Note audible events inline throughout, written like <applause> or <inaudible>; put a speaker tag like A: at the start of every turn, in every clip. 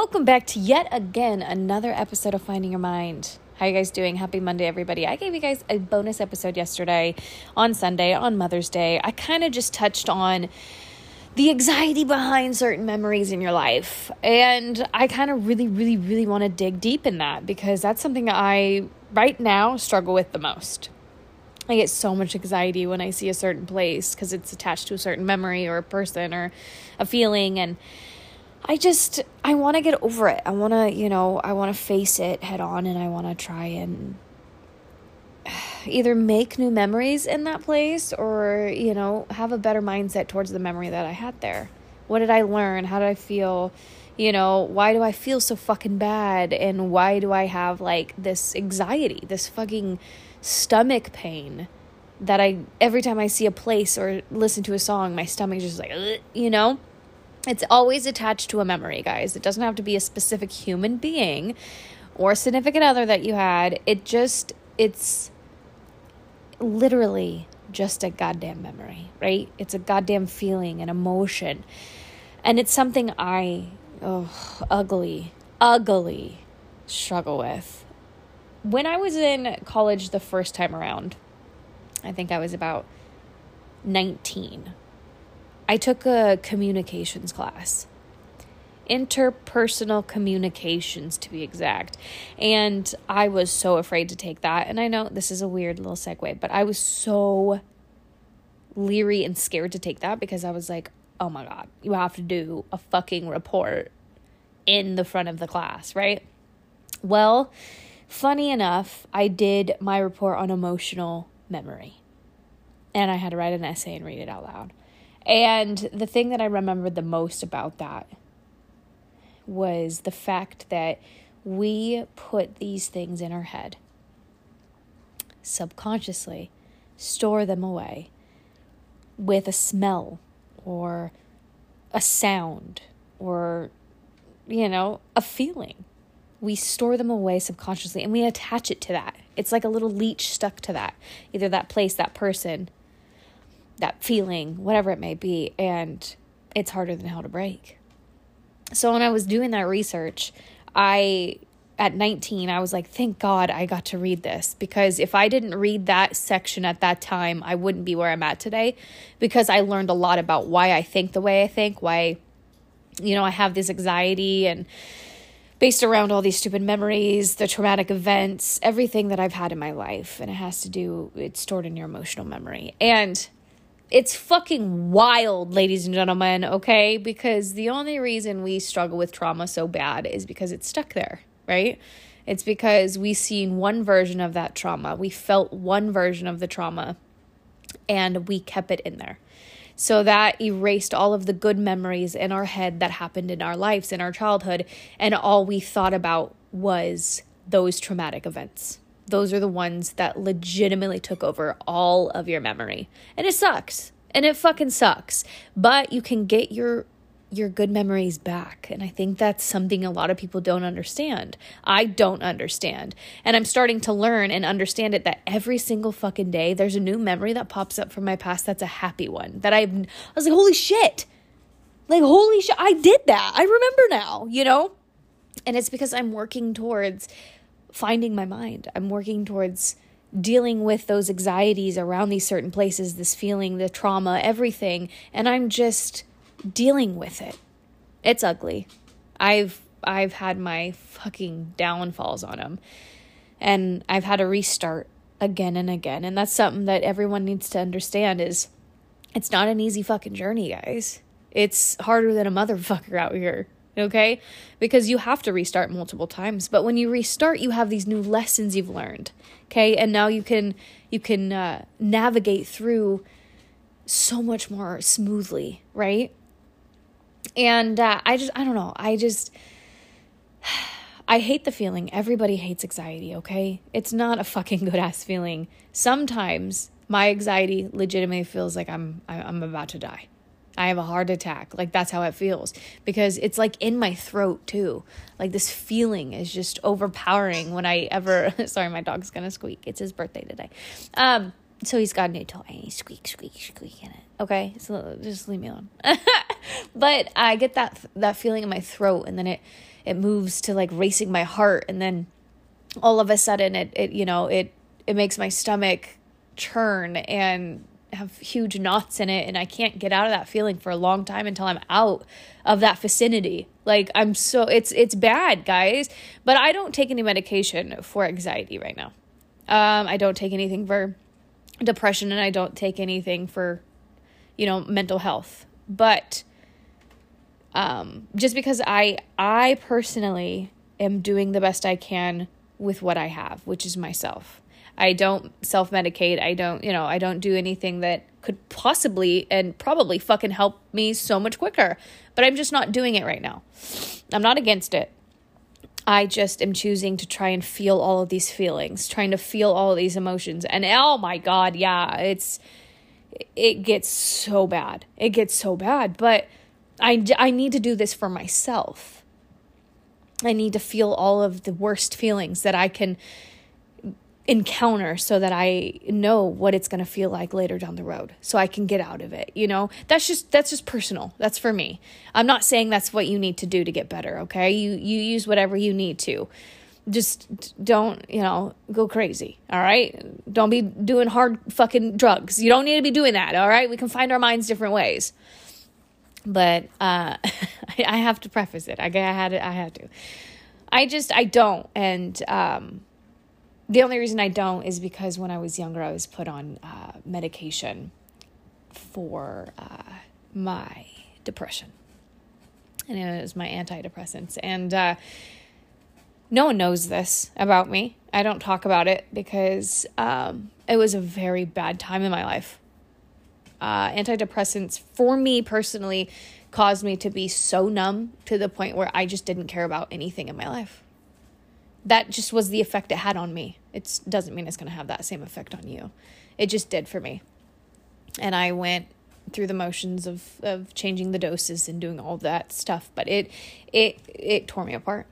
A: Welcome back to yet again another episode of Finding Your Mind. How you guys doing? Happy Monday, everybody. I gave you guys a bonus episode yesterday on Sunday, on Mother's Day. I kind of just touched on the anxiety behind certain memories in your life. And I kind of really, really, really want to dig deep in that because that's something I, right now, struggle with the most. I get so much anxiety when I see a certain place because it's attached to a certain memory or a person or a feeling. And I just I want to get over it. I want to, you know, I want to face it head on and I want to try and <sighs> either make new memories in that place or, you know, have a better mindset towards the memory that I had there. What did I learn? How did I feel? You know, why do I feel so fucking bad and why do I have like this anxiety, this fucking stomach pain? that I every time I see a place or listen to a song, my stomach just like, you know? It's always attached to a memory, guys. It doesn't have to be a specific human being or significant other that you had. It just, it's literally just a goddamn memory, right? It's a goddamn feeling, an emotion. And it's something I, oh, ugly, ugly struggle with. When I was in college the first time around, I think I was about 19 I took a communications class. Interpersonal communications, to be exact. And I was so afraid to take that. And I know this is a weird little segue, but I was so leery and scared to take that because I was like, oh my God, you have to do a fucking report in the front of the class, right? Well, funny enough, I did my report on emotional memory. And I had to write an essay and read it out loud. And the thing that I remembered the most about that was the fact that we put these things in our head subconsciously, store them away with a smell or a sound or, you know, a feeling. We store them away subconsciously and we attach it to that. It's like a little leech stuck to that, either that place, that person, that feeling, whatever it may be, and it's harder than hell to break. So when I was doing that research, I at 19, I was like, thank God I got to read this because if I didn't read that section at that time, I wouldn't be where I'm at today because I learned a lot about why I think the way I think, why, you know, I have this anxiety and based around all these stupid memories, the traumatic events, everything that I've had in my life. And it has to do, it's stored in your emotional memory. And it's fucking wild, ladies and gentlemen, okay? Because the only reason we struggle with trauma so bad is because it's stuck there, right? It's because we seen one version of that trauma. We felt one version of the trauma and we kept it in there. So that erased all of the good memories in our head that happened in our lives, in our childhood, and all we thought about was those traumatic events those are the ones that legitimately took over all of your memory. And it sucks. And it fucking sucks. But you can get your your good memories back. And I think that's something a lot of people don't understand. I don't understand. And I'm starting to learn and understand it that every single fucking day there's a new memory that pops up from my past that's a happy one. That I've I was like, holy shit. Like holy shit, I did that. I remember now, you know? And it's because I'm working towards finding my mind. I'm working towards dealing with those anxieties around these certain places, this feeling, the trauma, everything, and I'm just dealing with it. It's ugly. I've I've had my fucking downfalls on them. And I've had to restart again and again. And that's something that everyone needs to understand is it's not an easy fucking journey, guys. It's harder than a motherfucker out here okay? Because you have to restart multiple times, but when you restart, you have these new lessons you've learned, okay? And now you can you can uh, navigate through so much more smoothly, right? And uh, I just I don't know, I just <sighs> I hate the feeling. Everybody hates anxiety, okay? It's not a fucking <laughs> good ass feeling. Sometimes my anxiety legitimately feels like I'm I'm about to die. I have a heart attack. Like that's how it feels because it's like in my throat too. Like this feeling is just overpowering when I ever <laughs> sorry my dog's going to squeak. It's his birthday today. Um so he's got a new toy. He Squeak squeak squeak in it. Okay? So just leave me alone. <laughs> but I get that that feeling in my throat and then it it moves to like racing my heart and then all of a sudden it it you know it it makes my stomach churn and have huge knots in it and I can't get out of that feeling for a long time until I'm out of that vicinity. Like I'm so it's it's bad, guys. But I don't take any medication for anxiety right now. Um I don't take anything for depression and I don't take anything for you know mental health. But um just because I I personally am doing the best I can with what I have, which is myself. I don't self medicate. I don't, you know, I don't do anything that could possibly and probably fucking help me so much quicker. But I'm just not doing it right now. I'm not against it. I just am choosing to try and feel all of these feelings, trying to feel all of these emotions. And oh my God, yeah, it's, it gets so bad. It gets so bad. But I, I need to do this for myself I need to feel all of the worst feelings that I can encounter so that I know what it's going to feel like later down the road so I can get out of it you know? That's just that's just personal. That's for me. I'm not saying that's what you need to do to get better okay? You you use whatever you need to. Just don't you know go crazy all right? Don't be doing hard fucking drugs. You don't need to be doing that all right? We can find our minds different ways. But uh, <laughs> I have to preface it. I, had it. I had to. I just I don't, and um, the only reason I don't is because when I was younger, I was put on uh, medication for uh, my depression, and it was my antidepressants. And uh, no one knows this about me. I don't talk about it because um, it was a very bad time in my life uh, antidepressants for me personally caused me to be so numb to the point where I just didn't care about anything in my life. That just was the effect it had on me. It doesn't mean it's going to have that same effect on you. It just did for me. And I went through the motions of, of changing the doses and doing all that stuff, but it it it tore me apart.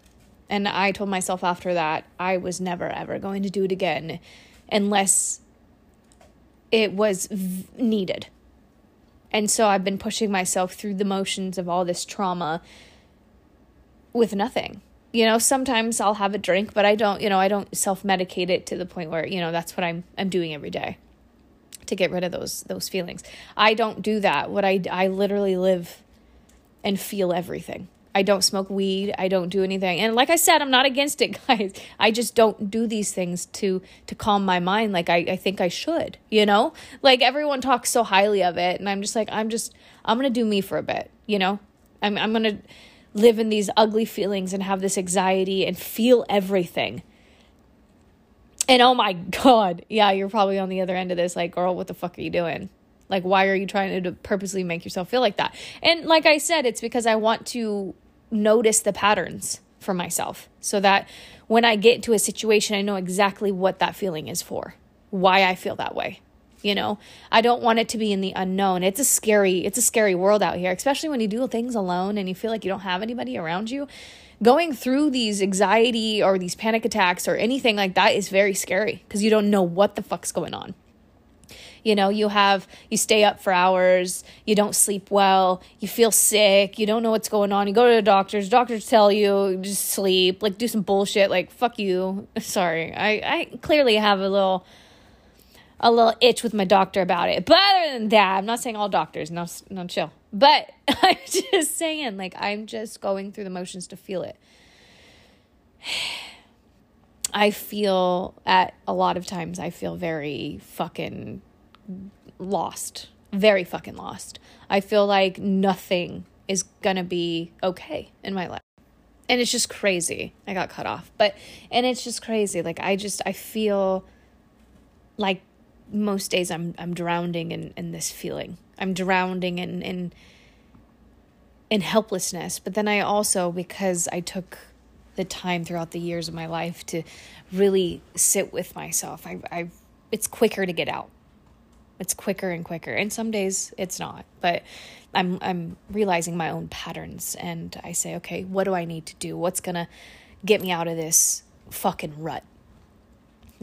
A: And I told myself after that I was never ever going to do it again unless it was v- needed and so I've been pushing myself through the motions of all this trauma with nothing. You know, sometimes I'll have a drink, but I don't, you know, I don't self-medicate it to the point where, you know, that's what I'm I'm doing every day to get rid of those those feelings. I don't do that. What I I literally live and feel everything. I don't smoke weed. I don't do anything. And like I said, I'm not against it, <laughs> guys. I just don't do these things to to calm my mind like I, I think I should, you know? Like everyone talks so highly of it, and I'm just like, I'm just I'm gonna do me for a bit, you know? I'm I'm gonna live in these ugly feelings and have this anxiety and feel everything. And oh my <laughs> god, yeah, you're probably on the other end of this, like, girl, what the fuck are you doing? Like, why are you trying to purposely make yourself feel like that? And like I said, it's because I want to notice the patterns for myself so that when I get into a situation, I know exactly what that feeling is for, why I feel that way. You know, I don't want it to be in the unknown. It's a scary, it's a scary world out here, especially when you do things alone and you feel like you don't have anybody around you. Going through these anxiety or these panic attacks or anything like that is very scary because you don't know what the fuck's going on. You know, you have, you stay up for hours, you don't sleep well, you feel sick, you don't know what's going on. You go to the doctors, doctors tell you just sleep, like do some bullshit, like fuck you. <laughs> Sorry. I, I clearly have a little, a little itch with my doctor about it. But other than that, I'm not saying all doctors, no, no chill. But <laughs> I'm just saying, like, I'm just going through the motions to feel it. <sighs> I feel at a lot of times, I feel very fucking lost, very fucking lost. I feel like nothing is gonna be okay in my life. And it's just crazy. I got cut off. But, and it's just crazy. Like, I just, I feel like most days I'm, I'm drowning in, in this feeling. I'm drowning in, in, in helplessness. But then I also, because I took the time throughout the years of my life to really sit with myself, I, I, it's quicker to get out. It's quicker and quicker. And some days it's not. But I'm I'm realizing my own patterns and I say, okay, what do I need to do? What's to get me out of this fucking rut?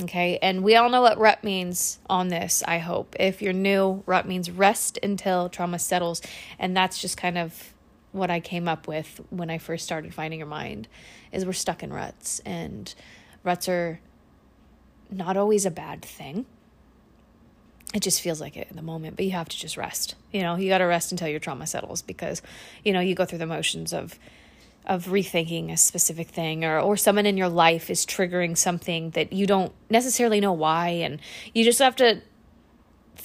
A: Okay? And we all know what rut means on this, I hope. If you're new, rut means rest until trauma settles, and that's just kind of what I came up with when I first started finding your mind is we're stuck in ruts and ruts are not always a bad thing. It just feels like it in the moment, but you have to just rest. You know, you got to rest until your trauma settles because, you know, you go through the motions of of rethinking a specific thing or or someone in your life is triggering something that you don't necessarily know why and you just have to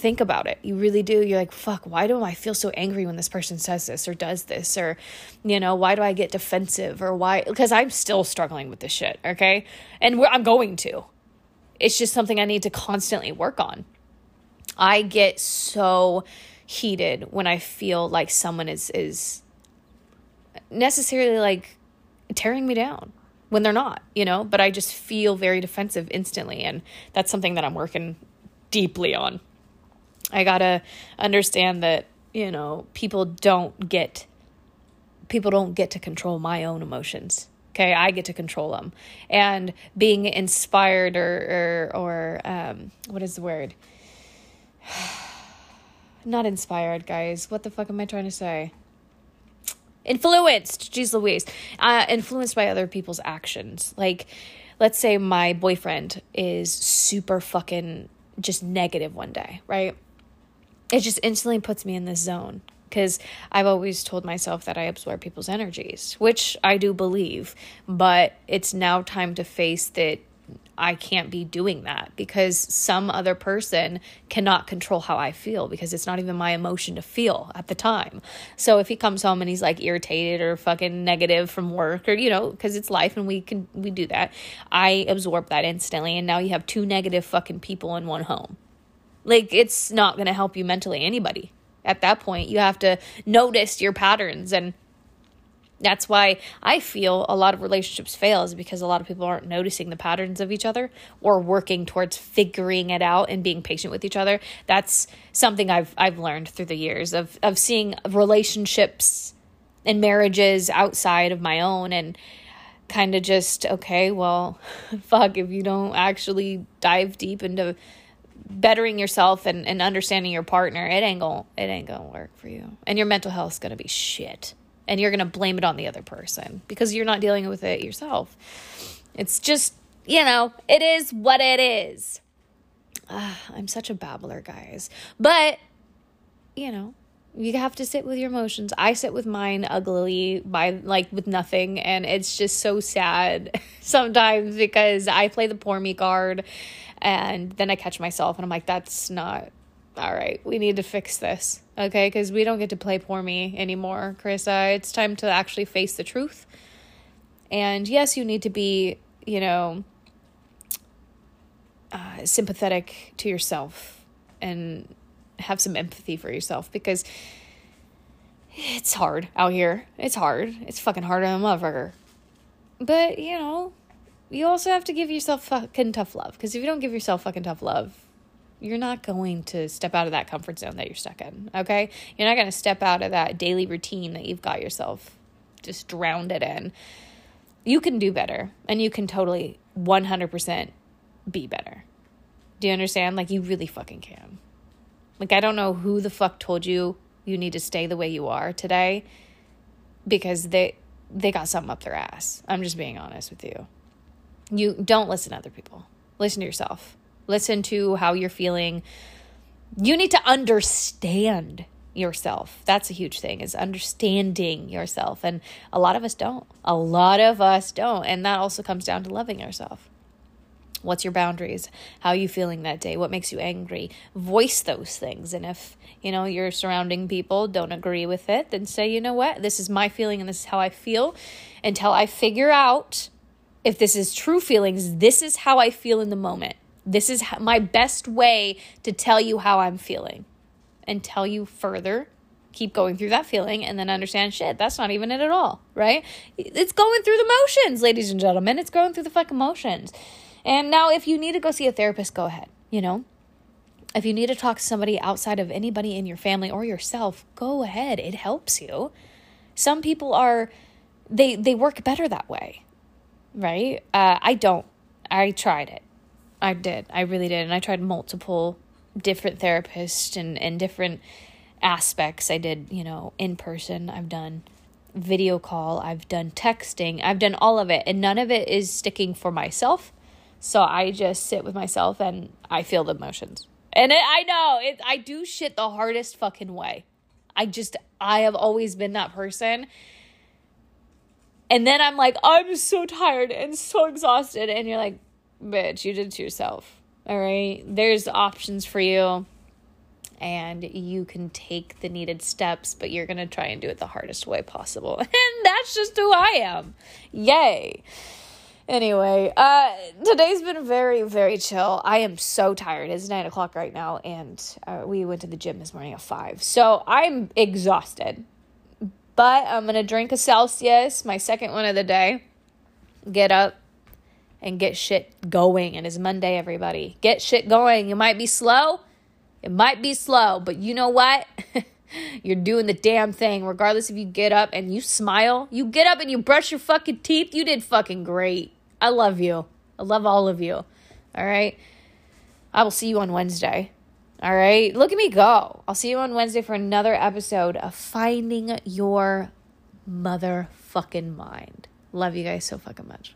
A: think about it. You really do. You're like, fuck, why do I feel so angry when this person says this or does this? Or, you know, why do I get defensive? Or why? Because I'm still struggling with this shit, okay? And I'm going to. It's just something I need to constantly work on. I get so heated when I feel like someone is is necessarily like tearing me down when they're not, you know, but I just feel very defensive instantly and that's something that I'm working deeply on. I got to understand that, you know, people don't get people don't get to control my own emotions. Okay, I get to control them. And being inspired or or or um what is the word? <sighs> Not inspired, guys. What the fuck am I trying to say? Influenced, jeez Louise. Uh, influenced by other people's actions. Like, let's say my boyfriend is super fucking just negative one day, right? it just instantly puts me in this zone because I've always told myself that I absorb people's energies, which I do believe, but it's now time to face that I can't be doing that because some other person cannot control how I feel because it's not even my emotion to feel at the time. So if he comes home and he's like irritated or fucking negative from work or you know because it's life and we can we do that, I absorb that instantly and now you have two negative fucking people in one home. Like, it's not going to help you mentally, anybody. At that point, you have to notice your patterns. And that's why I feel a lot of relationships fail is because a lot of people aren't noticing the patterns of each other or working towards figuring it out and being patient with each other. That's something I've I've learned through the years of of seeing relationships and marriages outside of my own and kind of just okay, well, <laughs> fuck if you don't actually dive deep into bettering yourself and, and understanding your partner, it ain't gonna it ain't gonna work for you. And your mental health's gonna be shit. And you're gonna blame it on the other person because you're not dealing with it yourself. It's just, you know, it is what it is. I'm such a babbler, guys. But, you know, you have to sit with your emotions. I sit with mine uglily by like with nothing and it's just so sad <laughs> sometimes because I play the poor me card and then I catch myself and I'm like, that's not all right. We need to fix this. Okay. Because we don't get to play poor me anymore, Carissa. It's time to actually face the truth. And yes, you need to be, you know, uh, sympathetic to yourself and have some empathy for yourself because it's hard out here. It's hard. It's fucking harder than a motherfucker. But, you know, you also have to give yourself fucking tough love because if you don't give yourself fucking tough love, you're not going to step out of that comfort zone that you're stuck in, okay? You're not going to step out of that daily routine that you've got yourself just drowned it in. You can do better and you can totally 100% be better. Do you understand? Like, you really fucking can. Like, I don't know who the fuck told you you need to stay the way you are today because they they got something up their ass. I'm just being honest with you. You don't listen to other people. Listen to yourself. Listen to how you're feeling. You need to understand yourself. That's a huge thing is understanding yourself and a lot of us don't. A lot of us don't and that also comes down to loving yourself. What's your boundaries? How are you feeling that day? What makes you angry? Voice those things. And if, you know, your surrounding people don't agree with it, then say, you know what? This is my feeling and this is how I feel until I figure out if this is true feelings, this is how I feel in the moment. This is my best way to tell you how I'm feeling and tell you further. Keep going through that feeling and then understand shit, that's not even it at all, right? It's going through the motions, ladies and gentlemen. It's going through the fucking motions. And now, if you need to go see a therapist, go ahead, you know? If you need to talk to somebody outside of anybody in your family or yourself, go ahead. It helps you. Some people are, they, they work better that way right? Uh, I don't. I tried it. I did. I really did. And I tried multiple different therapists and, and different aspects. I did, you know, in person, I've done video call, I've done texting, I've done all of it, and none of it is sticking for myself. So I just sit with myself and I feel the emotions. And it, I know it, I do shit the hardest fucking way. I just, I have always been that person. And then I'm like, I'm so tired and so exhausted. And you're like, bitch, you did it to yourself. All right. There's options for you and you can take the needed steps, but you're going to try and do it the hardest way possible. <laughs> And that's just who I am. Yay. Anyway, uh, today's been very, very chill. I am so tired. It's nine o'clock right now, and uh, we went to the gym this morning at five. So I'm exhausted. But I'm going to drink a Celsius, my second one of the day. Get up and get shit going. And it's Monday, everybody. Get shit going. You might be slow it might be slow, but you know what? <laughs> You're doing the damn thing. Regardless if you get up and you smile, you get up and you brush your fucking teeth, you did fucking great. I love you. I love all of you. All right. I will see you on Wednesday. All right. Look at me go. I'll see you on Wednesday for another episode of Finding Your Motherfucking Mind. Love you guys so fucking much.